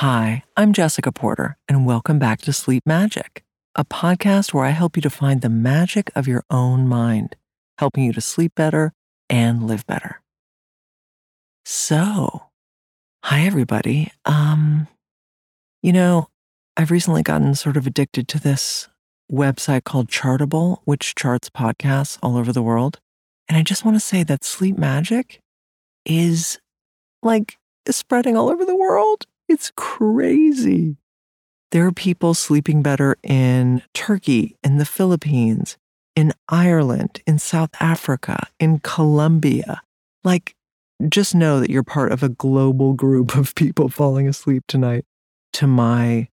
Hi, I'm Jessica Porter, and welcome back to Sleep Magic, a podcast where I help you to find the magic of your own mind, helping you to sleep better and live better. So, hi everybody. Um, you know, I've recently gotten sort of addicted to this website called Chartable, which charts podcasts all over the world. And I just want to say that sleep magic is like spreading all over the world. It's crazy. There are people sleeping better in Turkey, in the Philippines, in Ireland, in South Africa, in Colombia. Like, just know that you're part of a global group of people falling asleep tonight to my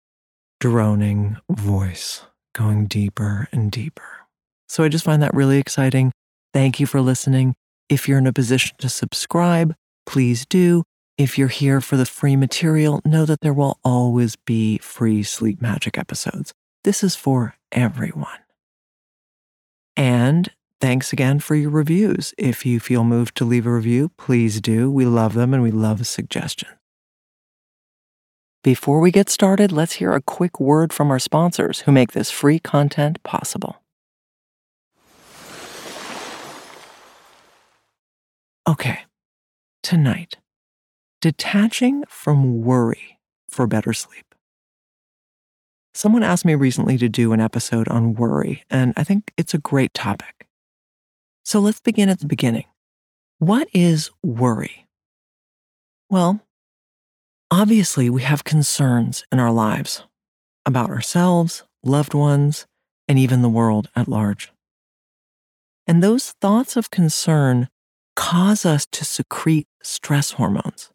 droning voice going deeper and deeper. So I just find that really exciting. Thank you for listening. If you're in a position to subscribe, please do. If you're here for the free material, know that there will always be free Sleep Magic episodes. This is for everyone. And thanks again for your reviews. If you feel moved to leave a review, please do. We love them and we love suggestions. Before we get started, let's hear a quick word from our sponsors who make this free content possible. Okay, tonight, detaching from worry for better sleep. Someone asked me recently to do an episode on worry, and I think it's a great topic. So let's begin at the beginning. What is worry? Well, Obviously, we have concerns in our lives about ourselves, loved ones, and even the world at large. And those thoughts of concern cause us to secrete stress hormones,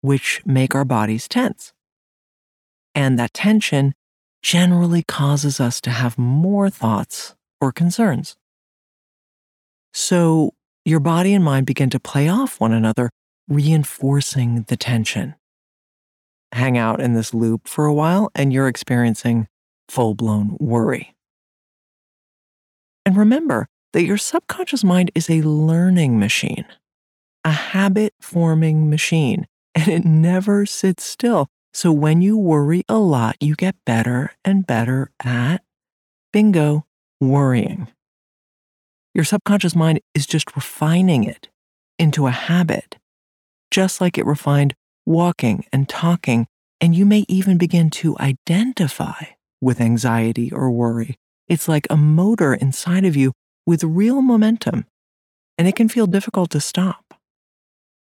which make our bodies tense. And that tension generally causes us to have more thoughts or concerns. So your body and mind begin to play off one another, reinforcing the tension hang out in this loop for a while and you're experiencing full blown worry. And remember that your subconscious mind is a learning machine, a habit forming machine, and it never sits still. So when you worry a lot, you get better and better at bingo, worrying. Your subconscious mind is just refining it into a habit, just like it refined walking and talking, and you may even begin to identify with anxiety or worry. It's like a motor inside of you with real momentum, and it can feel difficult to stop,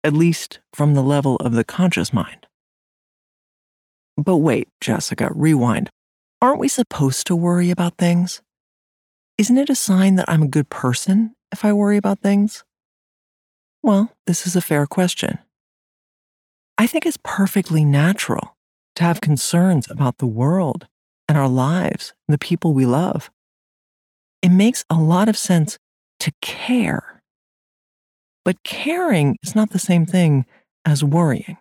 at least from the level of the conscious mind. But wait, Jessica, rewind. Aren't we supposed to worry about things? Isn't it a sign that I'm a good person if I worry about things? Well, this is a fair question. I think it's perfectly natural to have concerns about the world and our lives and the people we love. It makes a lot of sense to care. But caring is not the same thing as worrying.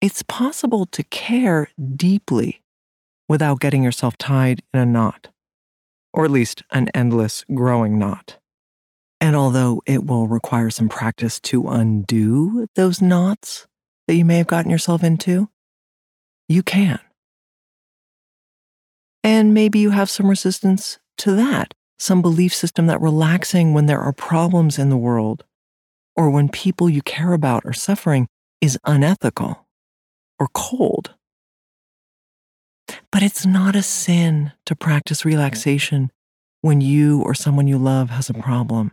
It's possible to care deeply without getting yourself tied in a knot, or at least an endless growing knot. And although it will require some practice to undo those knots, that you may have gotten yourself into? You can. And maybe you have some resistance to that, some belief system that relaxing when there are problems in the world or when people you care about are suffering is unethical or cold. But it's not a sin to practice relaxation when you or someone you love has a problem.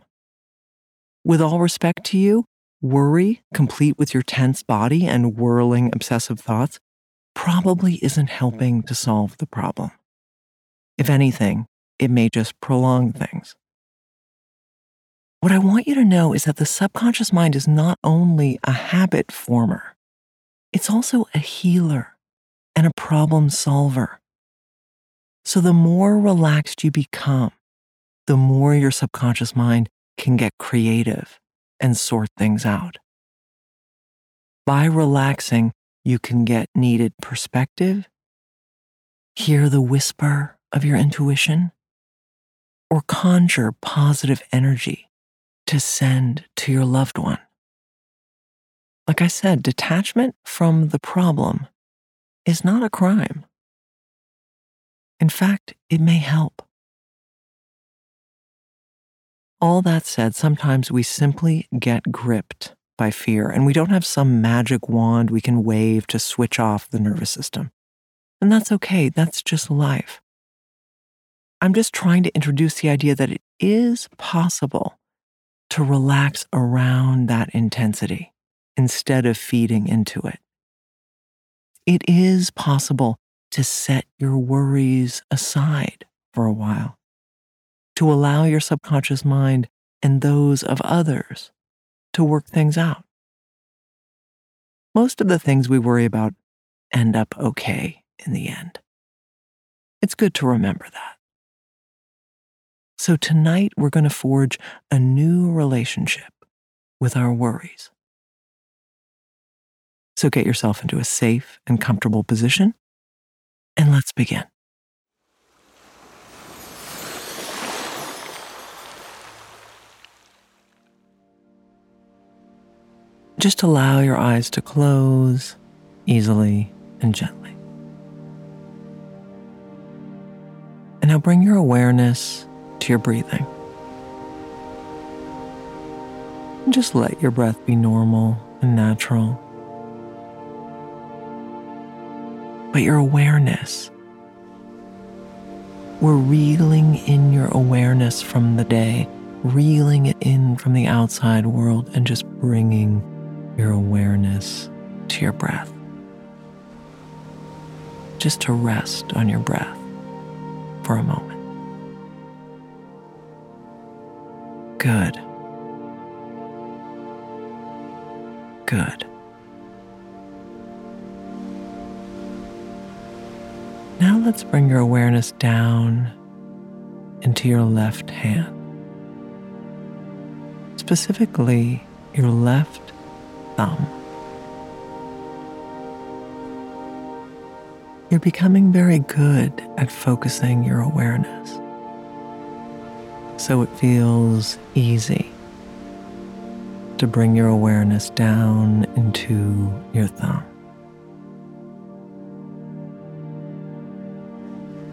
With all respect to you, Worry, complete with your tense body and whirling obsessive thoughts, probably isn't helping to solve the problem. If anything, it may just prolong things. What I want you to know is that the subconscious mind is not only a habit former, it's also a healer and a problem solver. So the more relaxed you become, the more your subconscious mind can get creative and sort things out. By relaxing, you can get needed perspective, hear the whisper of your intuition, or conjure positive energy to send to your loved one. Like I said, detachment from the problem is not a crime. In fact, it may help. All that said, sometimes we simply get gripped by fear and we don't have some magic wand we can wave to switch off the nervous system. And that's okay, that's just life. I'm just trying to introduce the idea that it is possible to relax around that intensity instead of feeding into it. It is possible to set your worries aside for a while, to allow your subconscious mind and those of others to work things out. Most of the things we worry about end up okay in the end. It's good to remember that. So tonight we're going to forge a new relationship with our worries. So get yourself into a safe and comfortable position, and let's begin. Just allow your eyes to close easily and gently. And now bring your awareness to your breathing. Just let your breath be normal and natural. But your awareness, we're reeling in your awareness from the day, reeling it in from the outside world, and just bringing your awareness to your breath. Just to rest on your breath for a moment. Good. Good. Now let's bring your awareness down into your left hand, specifically your left thumb. You're becoming very good at focusing your awareness so it feels easy to bring your awareness down into your thumb.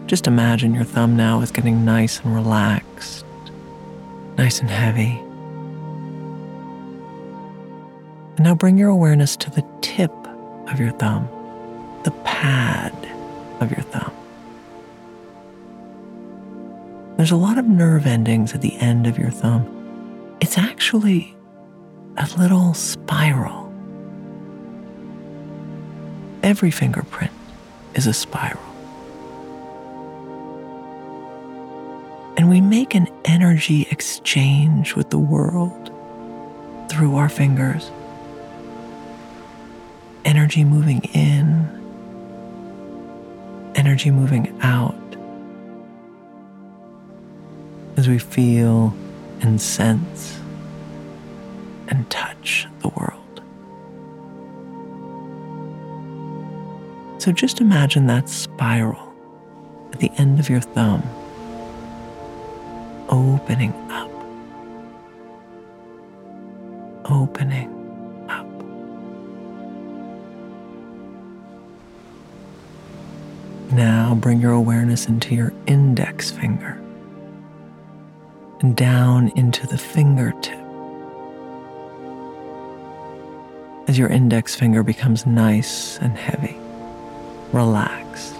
Just imagine your thumb now is getting nice and relaxed, nice and heavy. And now bring your awareness to the tip of your thumb, the pad of your thumb. There's a lot of nerve endings at the end of your thumb. It's actually a little spiral. Every fingerprint is a spiral. And we make an energy exchange with the world through our fingers. Energy moving in, energy moving out as we feel and sense and touch the world. So just imagine that spiral at the end of your thumb opening up, opening up. Now bring your awareness into your index finger and down into the fingertip. As your index finger becomes nice and heavy, relaxed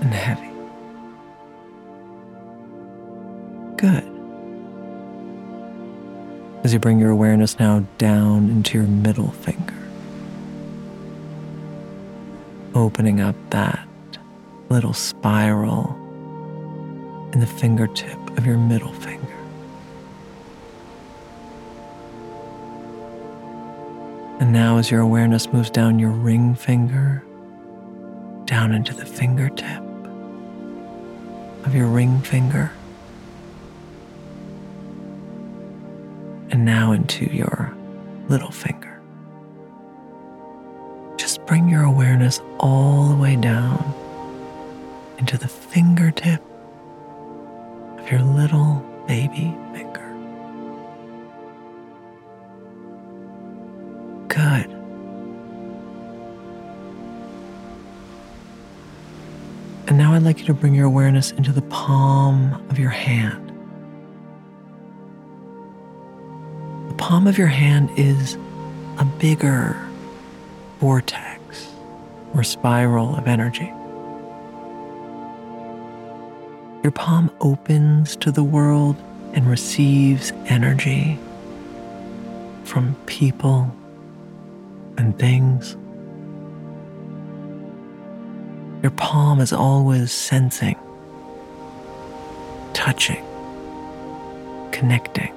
and heavy. Good. As you bring your awareness now down into your middle finger, opening up that little spiral in the fingertip of your middle finger. And now, as your awareness moves down your ring finger, down into the fingertip of your ring finger, and now into your little finger, just bring your awareness all the way down into the fingertip your little baby finger. Good. And now I'd like you to bring your awareness into the palm of your hand. The palm of your hand is a bigger vortex or spiral of energy. Your palm opens to the world and receives energy from people and things. Your palm is always sensing, touching, connecting.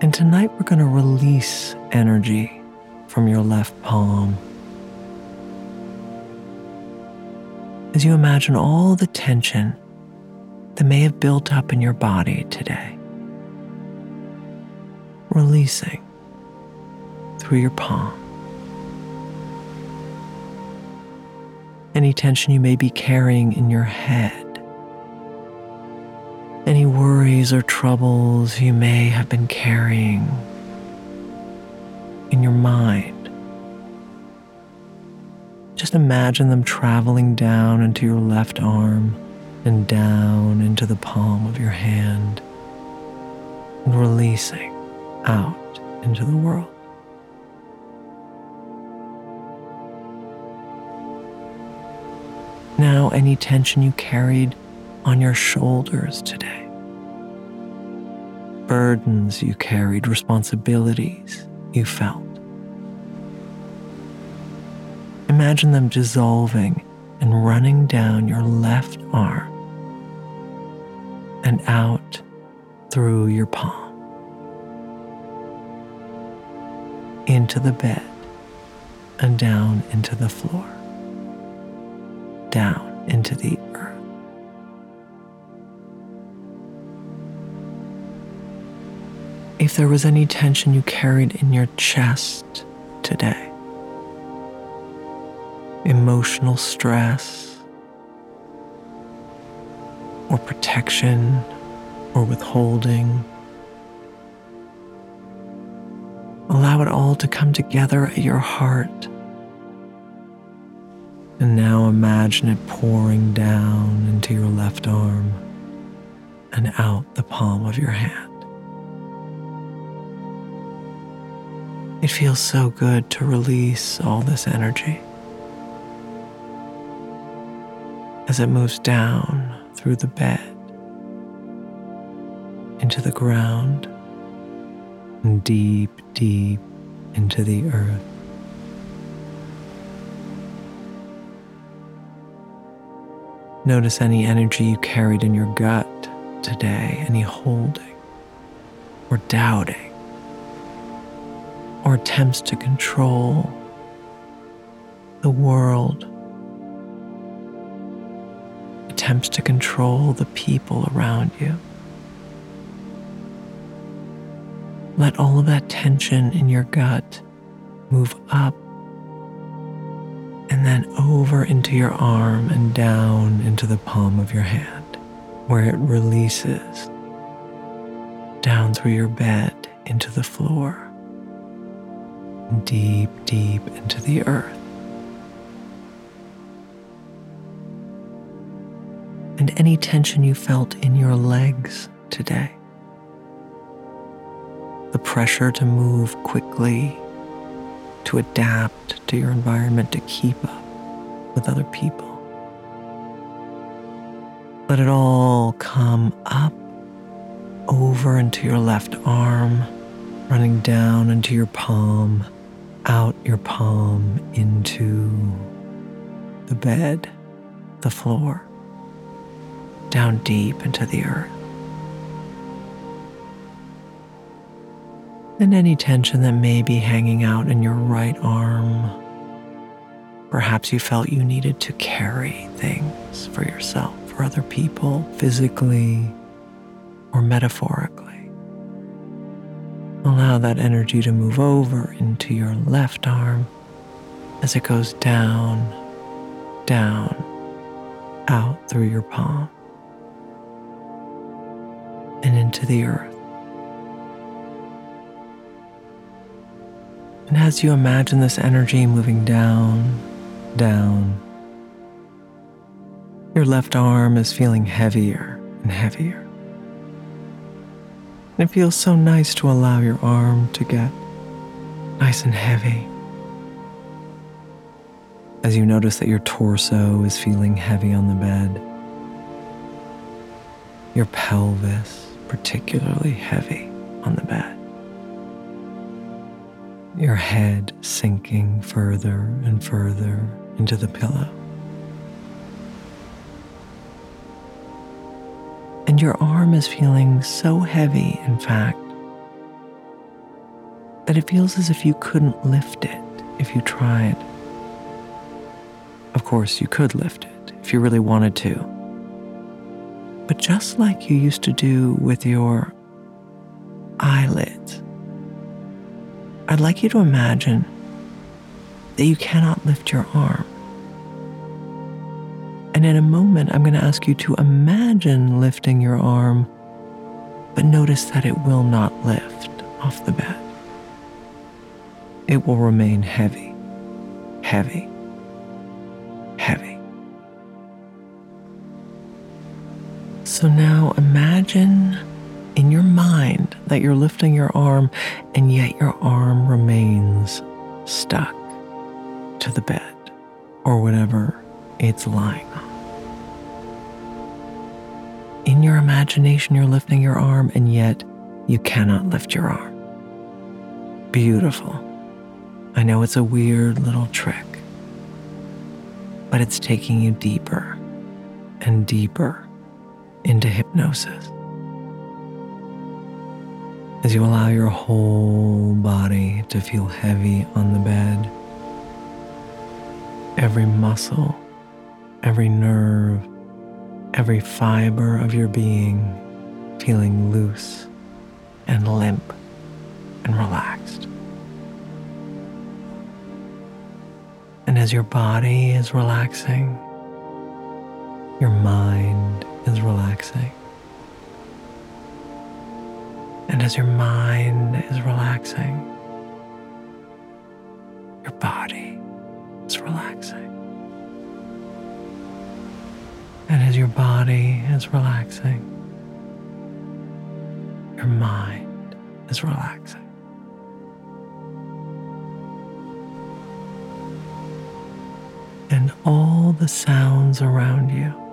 And tonight we're going to release energy from your left palm. As you imagine all the tension that may have built up in your body today, releasing through your palm. Any tension you may be carrying in your head, any worries or troubles you may have been carrying in your mind. Just imagine them traveling down into your left arm and down into the palm of your hand and releasing out into the world. Now, any tension you carried on your shoulders today, burdens you carried, responsibilities you felt. Imagine them dissolving and running down your left arm and out through your palm into the bed and down into the floor, down into the earth. If there was any tension you carried in your chest today, emotional stress, or protection, or withholding, allow it all to come together at your heart. And now imagine it pouring down into your left arm and out the palm of your hand. It feels so good to release all this energy as it moves down through the bed into the ground and deep, deep into the earth. Notice any energy you carried in your gut today, any holding or doubting or attempts to control the world, attempts to control the people around you. Let all of that tension in your gut move up and then over into your arm and down into the palm of your hand, where it releases down through your bed into the floor deep, deep into the earth. And any tension you felt in your legs today. The pressure to move quickly, to adapt to your environment, to keep up with other people. Let it all come up over into your left arm, running down into your palm out your palm into the bed, the floor, down deep into the earth. And any tension that may be hanging out in your right arm. Perhaps you felt you needed to carry things for yourself, for other people, physically or metaphorically. Allow that energy to move over into your left arm as it goes down, down, out through your palm and into the earth. And as you imagine this energy moving down down. Your left arm is feeling heavier and heavier. And it feels so nice to allow your arm to get nice and heavy. As you notice that your torso is feeling heavy on the bed, your pelvis particularly heavy on the bed, your head sinking further and further into the pillow. And your arm is feeling so heavy, in fact, that it feels as if you couldn't lift it if you tried. Of course, you could lift it if you really wanted to. But just like you used to do with your eyelids, I'd like you to imagine that you cannot lift your arm. And in a moment, I'm going to ask you to imagine lifting your arm, but notice that it will not lift off the bed. It will remain heavy, heavy. So now imagine in your mind that you're lifting your arm, and yet your arm remains stuck to the bed or whatever it's lying on. In your imagination, you're lifting your arm, and yet you cannot lift your arm. Beautiful. I know it's a weird little trick, but it's taking you deeper and deeper into hypnosis. As you allow your whole body to feel heavy on the bed, every muscle, every nerve, every fiber of your being feeling loose and limp and relaxed. And as your body is relaxing, your mind is relaxing. And as your mind is relaxing, your body is relaxing. And as your body is relaxing, your mind is relaxing. And all the sounds around you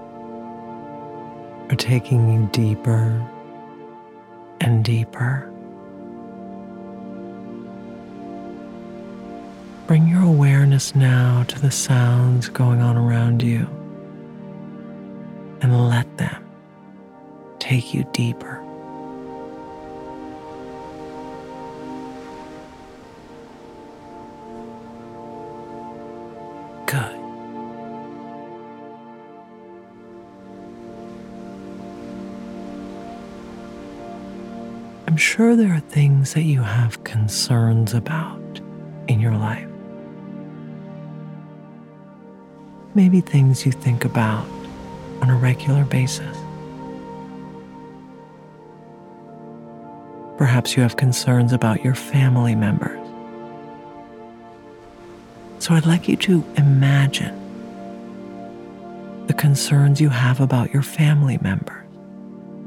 are taking you deeper and deeper. Bring your awareness now to the sounds going on around you and let them take you deeper. I'm sure there are things that you have concerns about in your life. Maybe things you think about on a regular basis. Perhaps you have concerns about your family members. So I'd like you to imagine the concerns you have about your family members.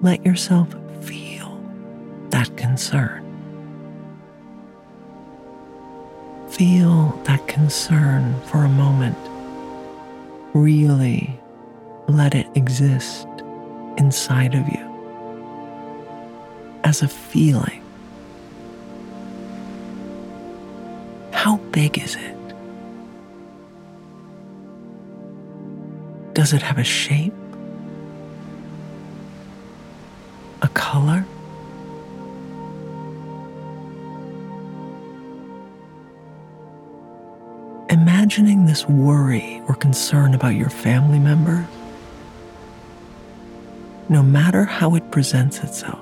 Let yourself concern. Feel that concern for a moment. Really let it exist inside of you as a feeling. How big is it? Does it have a shape? A color? This worry or concern about your family member, no matter how it presents itself.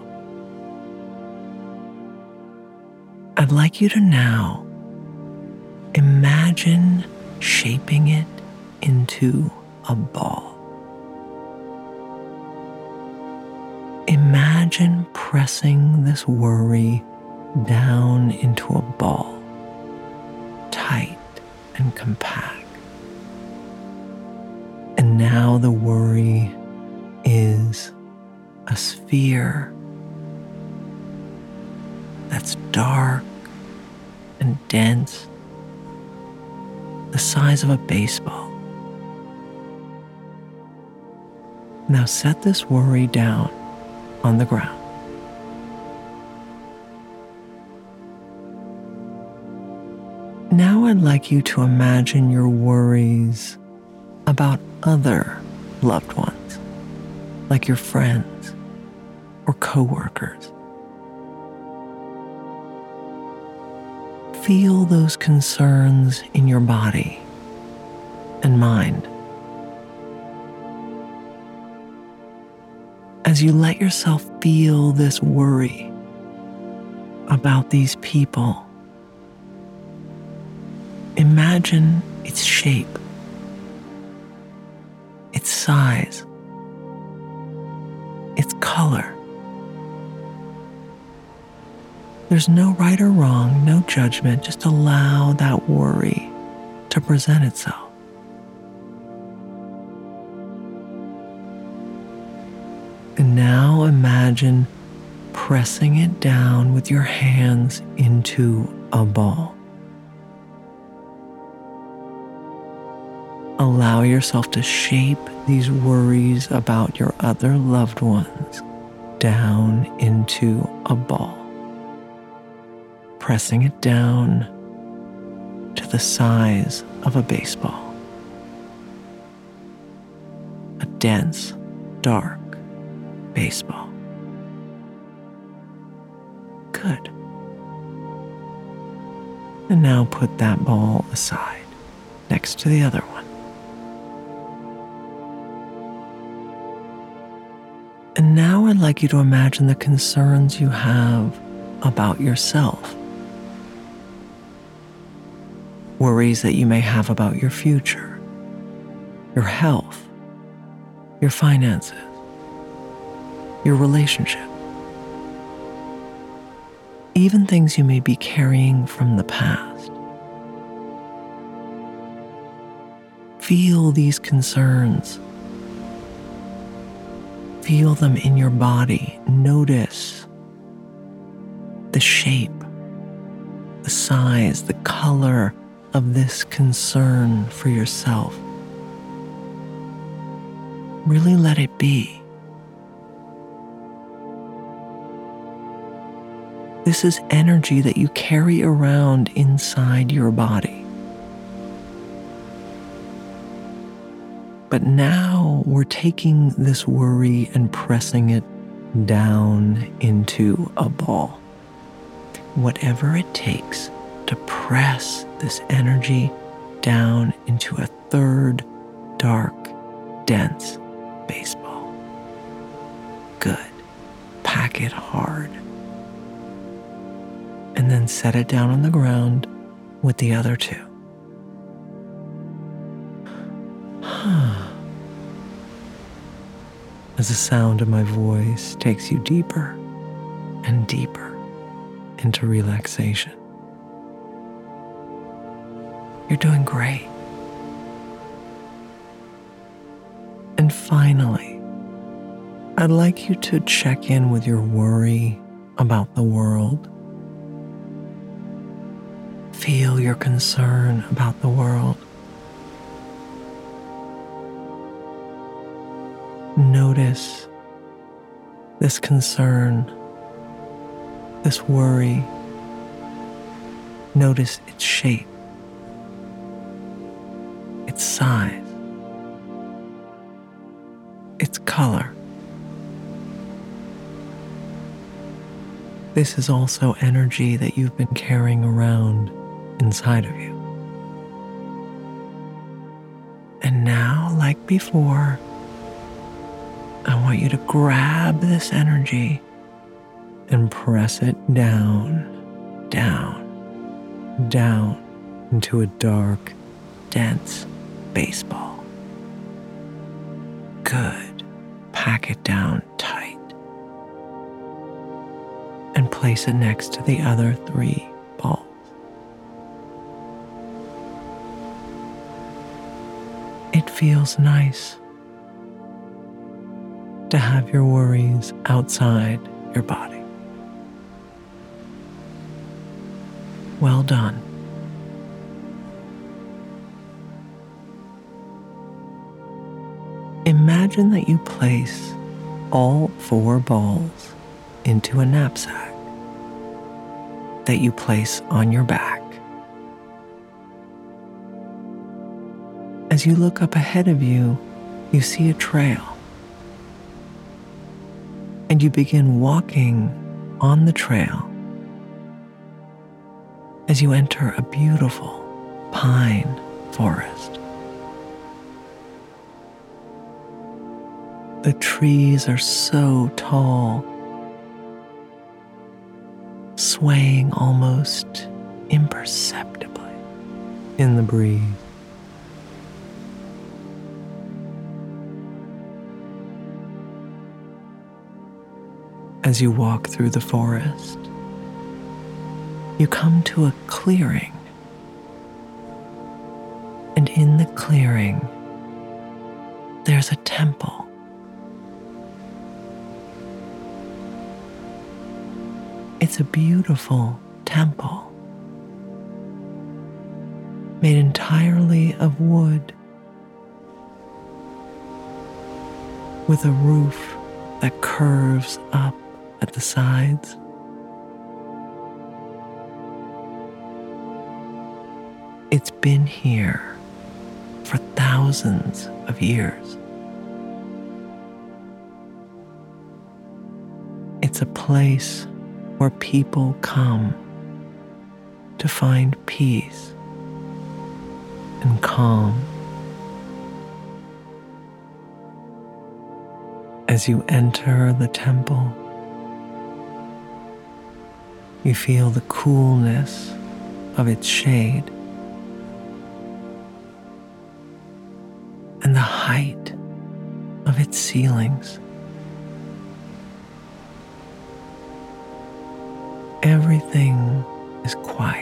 I'd like you to now imagine shaping it into a ball. Imagine pressing this worry down into a ball, tight and compact. The worry is a sphere that's dark and dense, the size of a baseball. Now set this worry down on the ground. Now I'd like you to imagine your worries about other loved ones, like your friends or coworkers. Feel those concerns in your body and mind. As you let yourself feel this worry about these people, imagine its shape size, its color. There's no right or wrong, no judgment, just allow that worry to present itself. And now imagine pressing it down with your hands into a ball. Allow yourself to shape these worries about your other loved ones down into a ball, pressing it down to the size of a baseball. A dense, dark baseball. Good. And now put that ball aside next to the other one. Like you to imagine the concerns you have about yourself. Worries that you may have about your future, your health, your finances, your relationship, even things you may be carrying from the past. Feel these concerns Feel them in your body. Notice the shape, the size, the color of this concern for yourself. Really let it be. This is energy that you carry around inside your body. But now we're taking this worry and pressing it down into a ball. Whatever it takes to press this energy down into a third dark, dense baseball. Good. Pack it hard. And then set it down on the ground with the other two. As the sound of my voice takes you deeper and deeper into relaxation. You're doing great. And finally, I'd like you to check in with your worry about the world. Feel your concern about the world. Notice this concern, this worry. Notice its shape, its size, its color. This is also energy that you've been carrying around inside of you. And now, like before, want you to grab this energy and press it down, down, down into a dark, dense baseball. Good. Pack it down tight and place it next to the other three balls. It feels nice to have your worries outside your body. Well done. Imagine that you place all four balls into a knapsack that you place on your back. As you look up ahead of you, you see a trail. And you begin walking on the trail as you enter a beautiful pine forest. The trees are so tall, swaying almost imperceptibly in the breeze. As you walk through the forest, you come to a clearing. And in the clearing, there's a temple. It's a beautiful temple made entirely of wood with a roof that curves up at the sides. It's been here for thousands of years. It's a place where people come to find peace and calm. As you enter the temple, you feel the coolness of its shade and the height of its ceilings. Everything is quiet.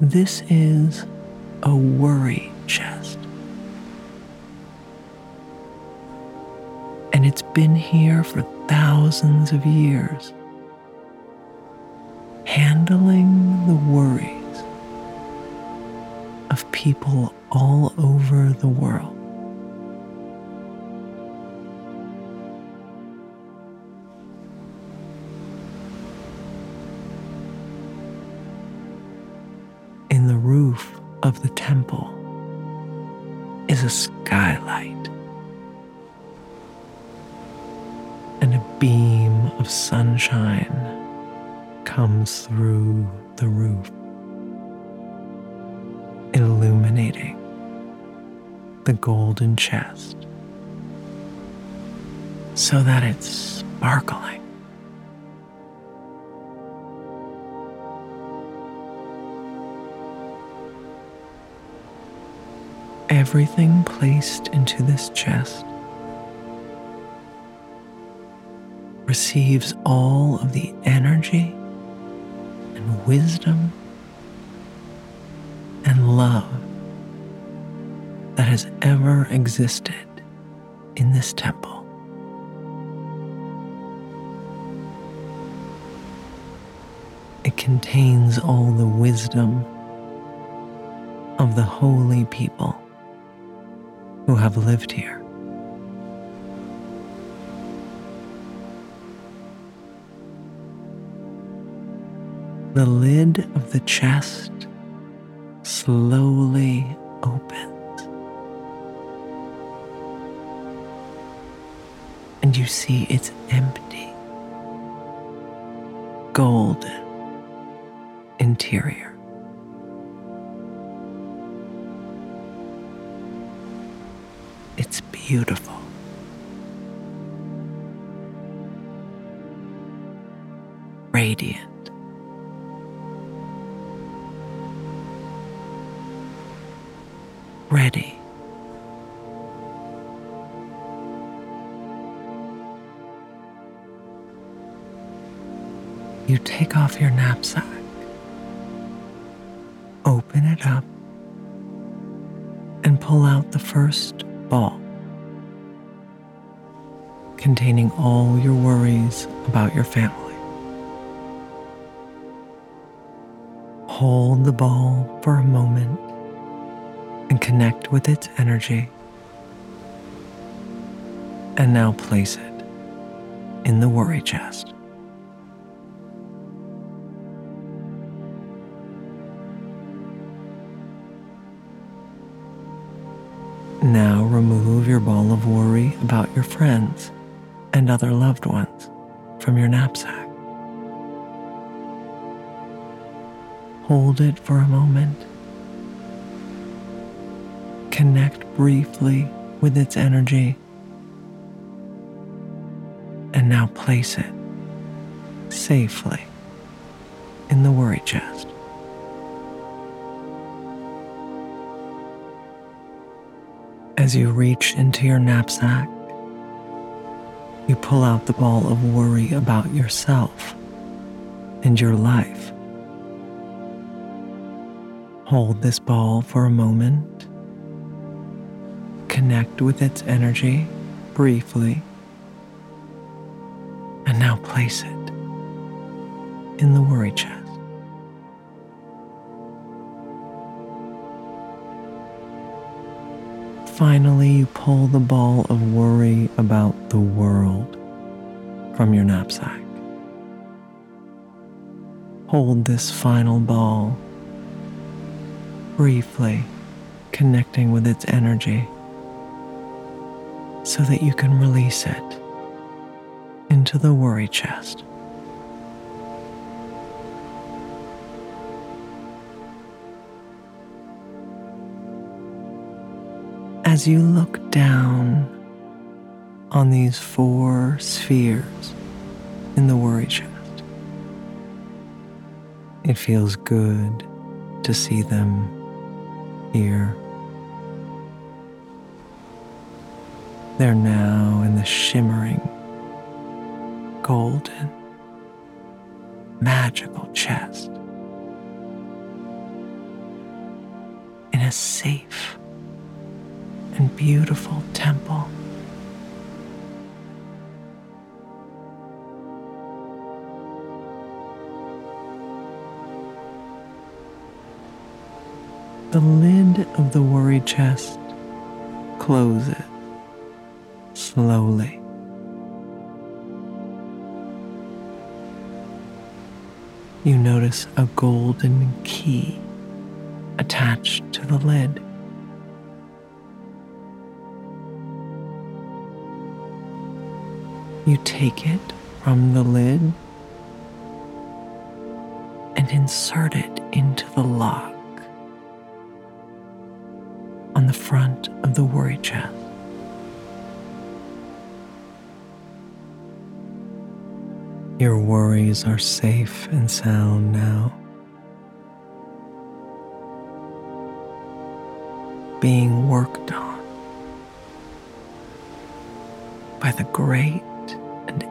This is a worry chest. And it's been here for thousands of years, handling the worries of people all over the world. The temple is a skylight and a beam of sunshine comes through the roof, illuminating the golden chest so that it's sparkling. Everything placed into this chest receives all of the energy and wisdom and love that has ever existed in this temple. It contains all the wisdom of the holy people who have lived here. The lid of the chest slowly opens, and you see it's empty, golden, interior. Beautiful. Radiant. Ready. You take off your knapsack, open it up, and pull out the first ball containing all your worries about your family. Hold the ball for a moment and connect with its energy. And now place it in the worry chest. Now remove your ball of worry about your friends and other loved ones from your knapsack. Hold it for a moment. Connect briefly with its energy. And now place it safely in the worry chest. As you reach into your knapsack, you pull out the ball of worry about yourself and your life. Hold this ball for a moment. Connect with its energy briefly. And now place it in the worry chest. Finally, you pull the ball of worry about the world from your knapsack. Hold this final ball briefly, connecting with its energy so that you can release it into the worry chest. As you look down on these four spheres in the worry chest. It feels good to see them here. They're now in the shimmering, golden, magical chest in a safe and beautiful temple. The lid of the worry chest closes slowly. You notice a golden key attached to the lid. You take it from the lid and insert it into the lock on the front of the worry chest. Your worries are safe and sound now. Being worked on by the great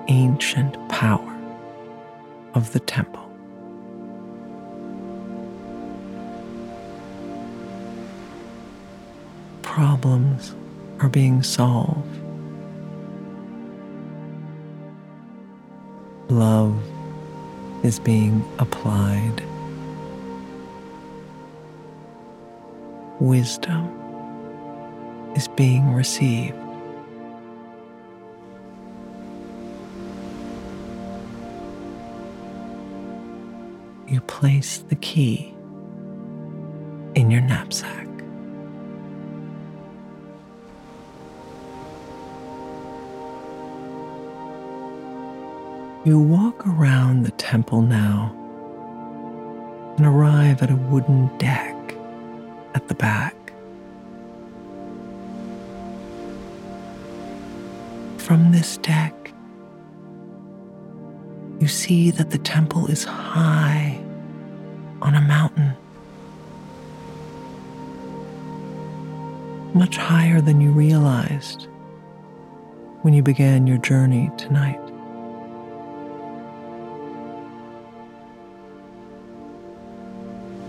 ancient power of the temple. Problems are being solved. Love is being applied. Wisdom is being received. You place the key in your knapsack. You walk around the temple now, and arrive at a wooden deck at the back. From this deck, you see that the temple is high on a mountain, much higher than you realized when you began your journey tonight.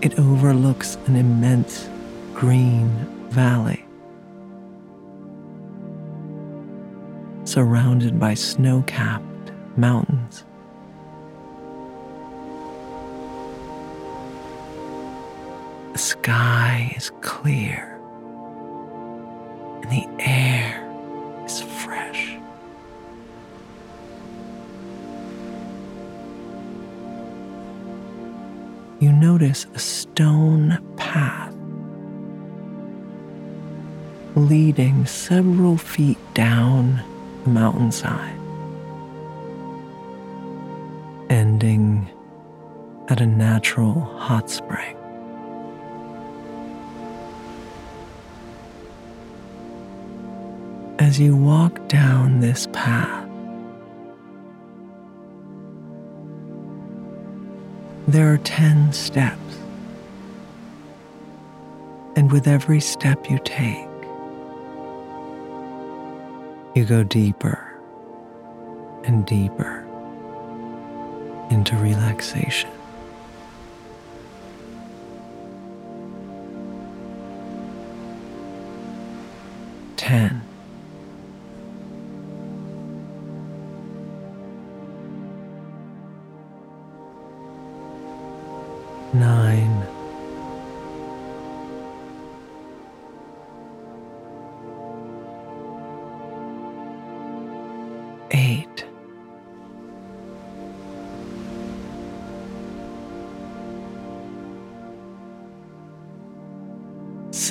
It overlooks an immense green valley surrounded by snow capped mountains. Sky is clear and the air is fresh. You notice a stone path leading several feet down the mountainside, ending at a natural hot spring. As you walk down this path, there are 10 steps. And with every step you take, you go deeper and deeper into relaxation.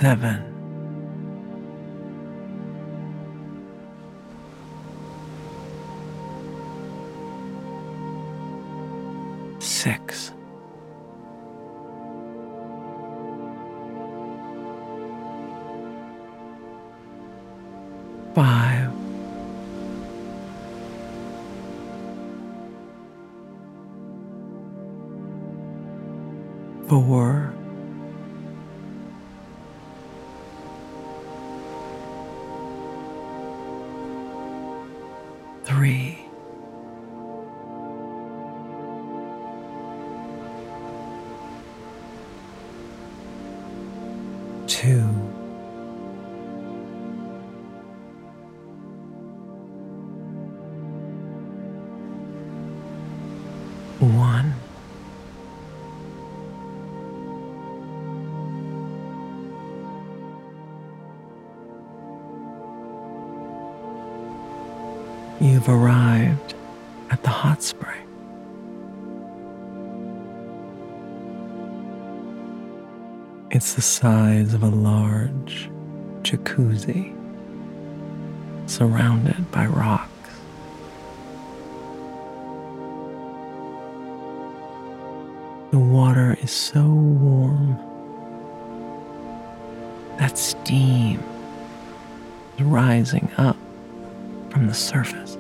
Seven. Six. Five. You've arrived at the hot spring. It's the size of a large jacuzzi surrounded by rocks. The water is so warm that steam is rising up from the surface.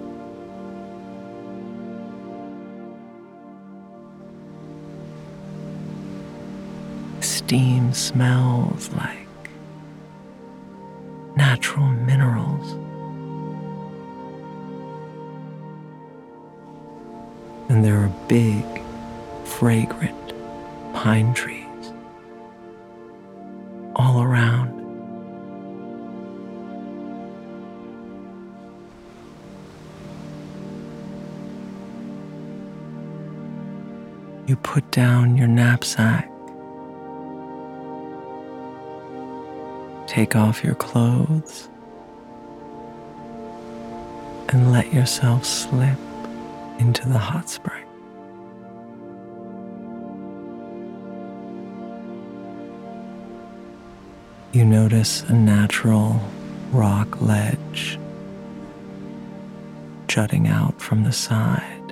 Steam smells like natural minerals. And there are big, fragrant pine trees all around. You put down your knapsack, take off your clothes, and let yourself slip into the hot spring. You notice a natural rock ledge jutting out from the side,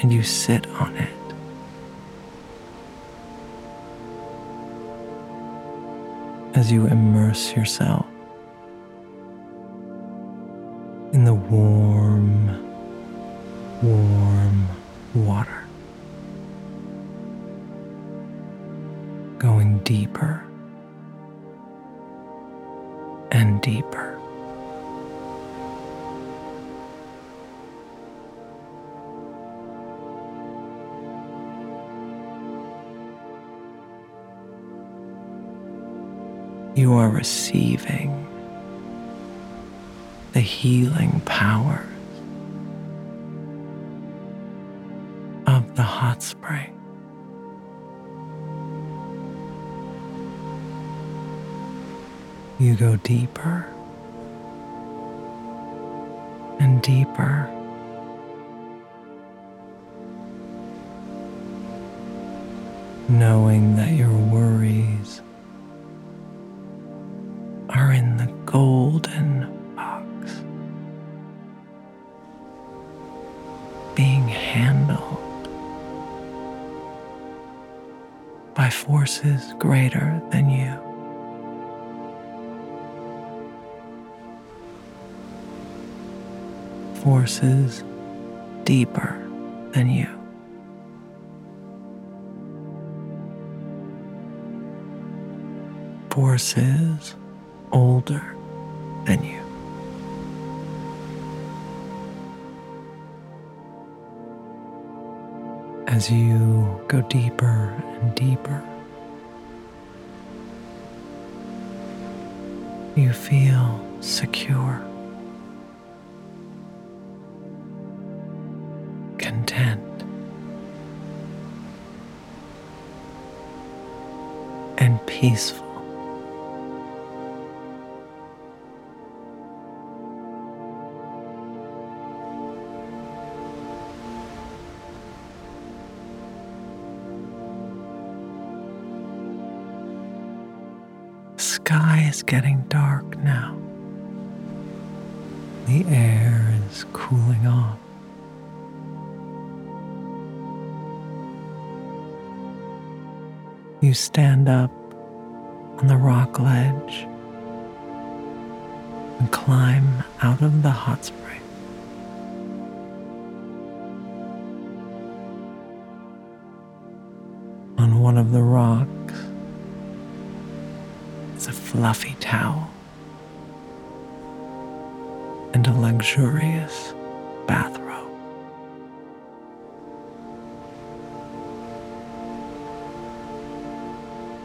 and you sit on it as you immerse yourself in the warm, You are receiving the healing powers of the hot spring. You go deeper and deeper. Knowing that your worries golden box, being handled by forces greater than you. Forces deeper than you. Forces older than you. As you go deeper and deeper, you feel secure, content, and peaceful. Sky is getting dark now. The air is cooling off. You stand up on the rock ledge and climb out of the hot spring. On one of the rocks, fluffy towel and a luxurious bathrobe.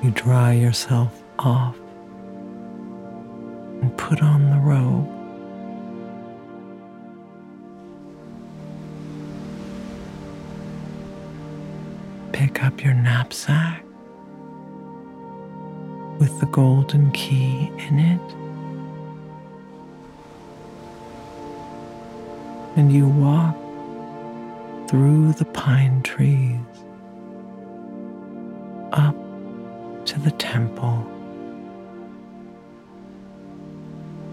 You dry yourself off and put on the robe. Pick up your knapsack the golden key in it. And you walk through the pine trees up to the temple,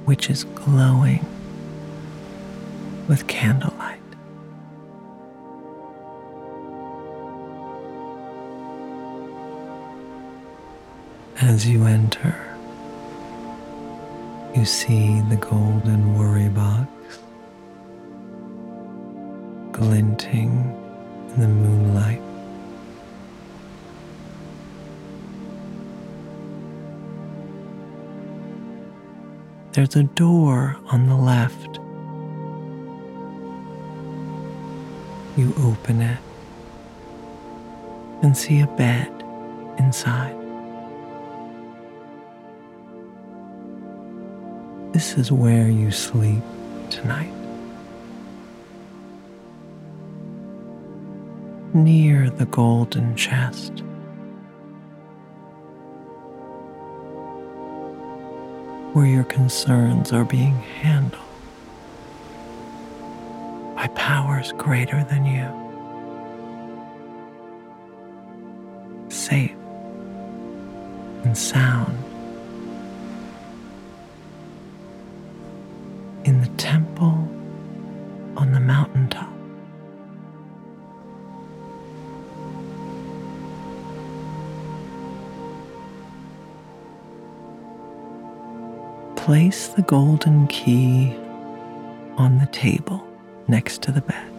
which is glowing with candlelight. As you enter, you see the golden worry box glinting in the moonlight. There's a door on the left. You open it and see a bed inside. This is where you sleep tonight. Near the golden chest. Where your concerns are being handled by powers greater than you. Safe and sound place the golden key on the table next to the bed.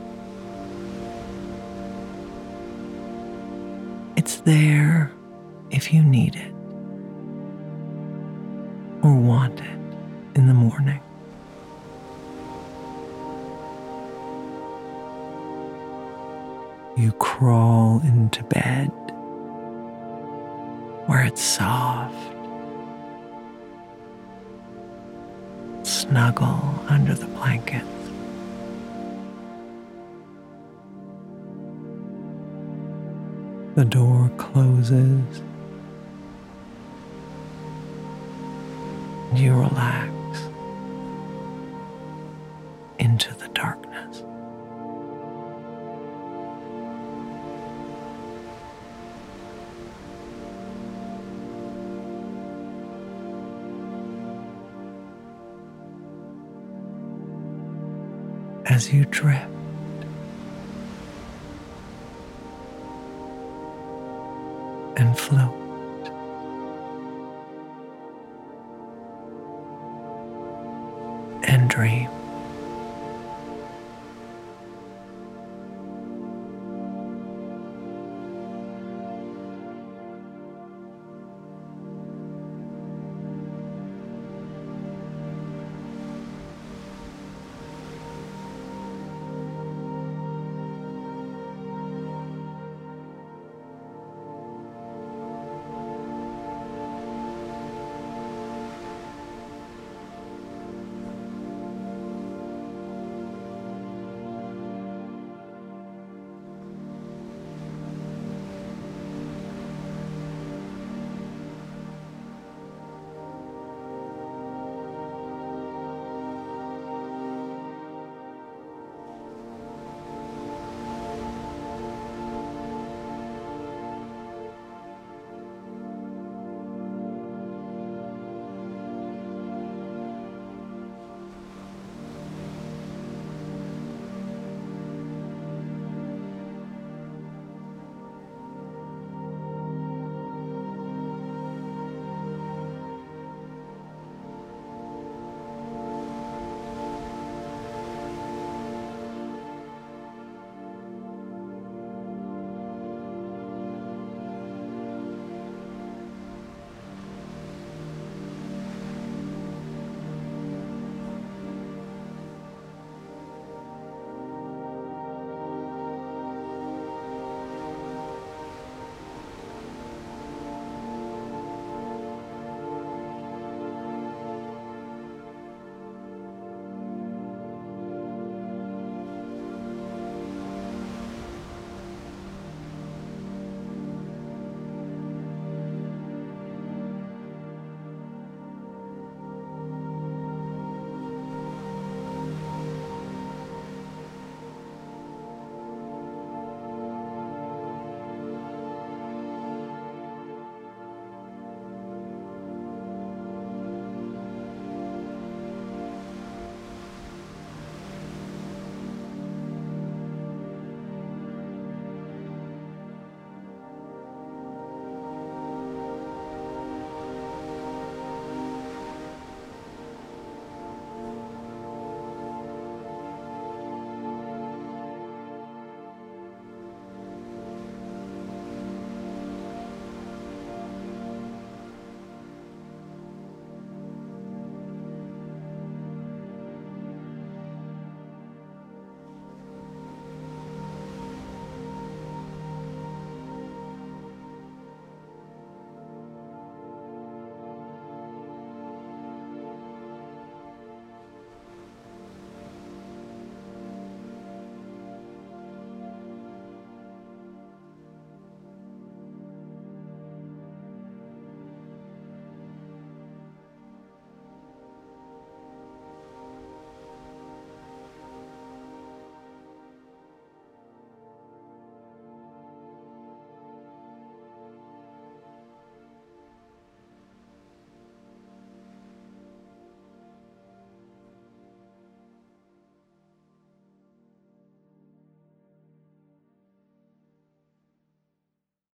It's there if you need it or want it in the morning. You crawl into bed where it's soft. Snuggle under the blanket. The door closes. You relax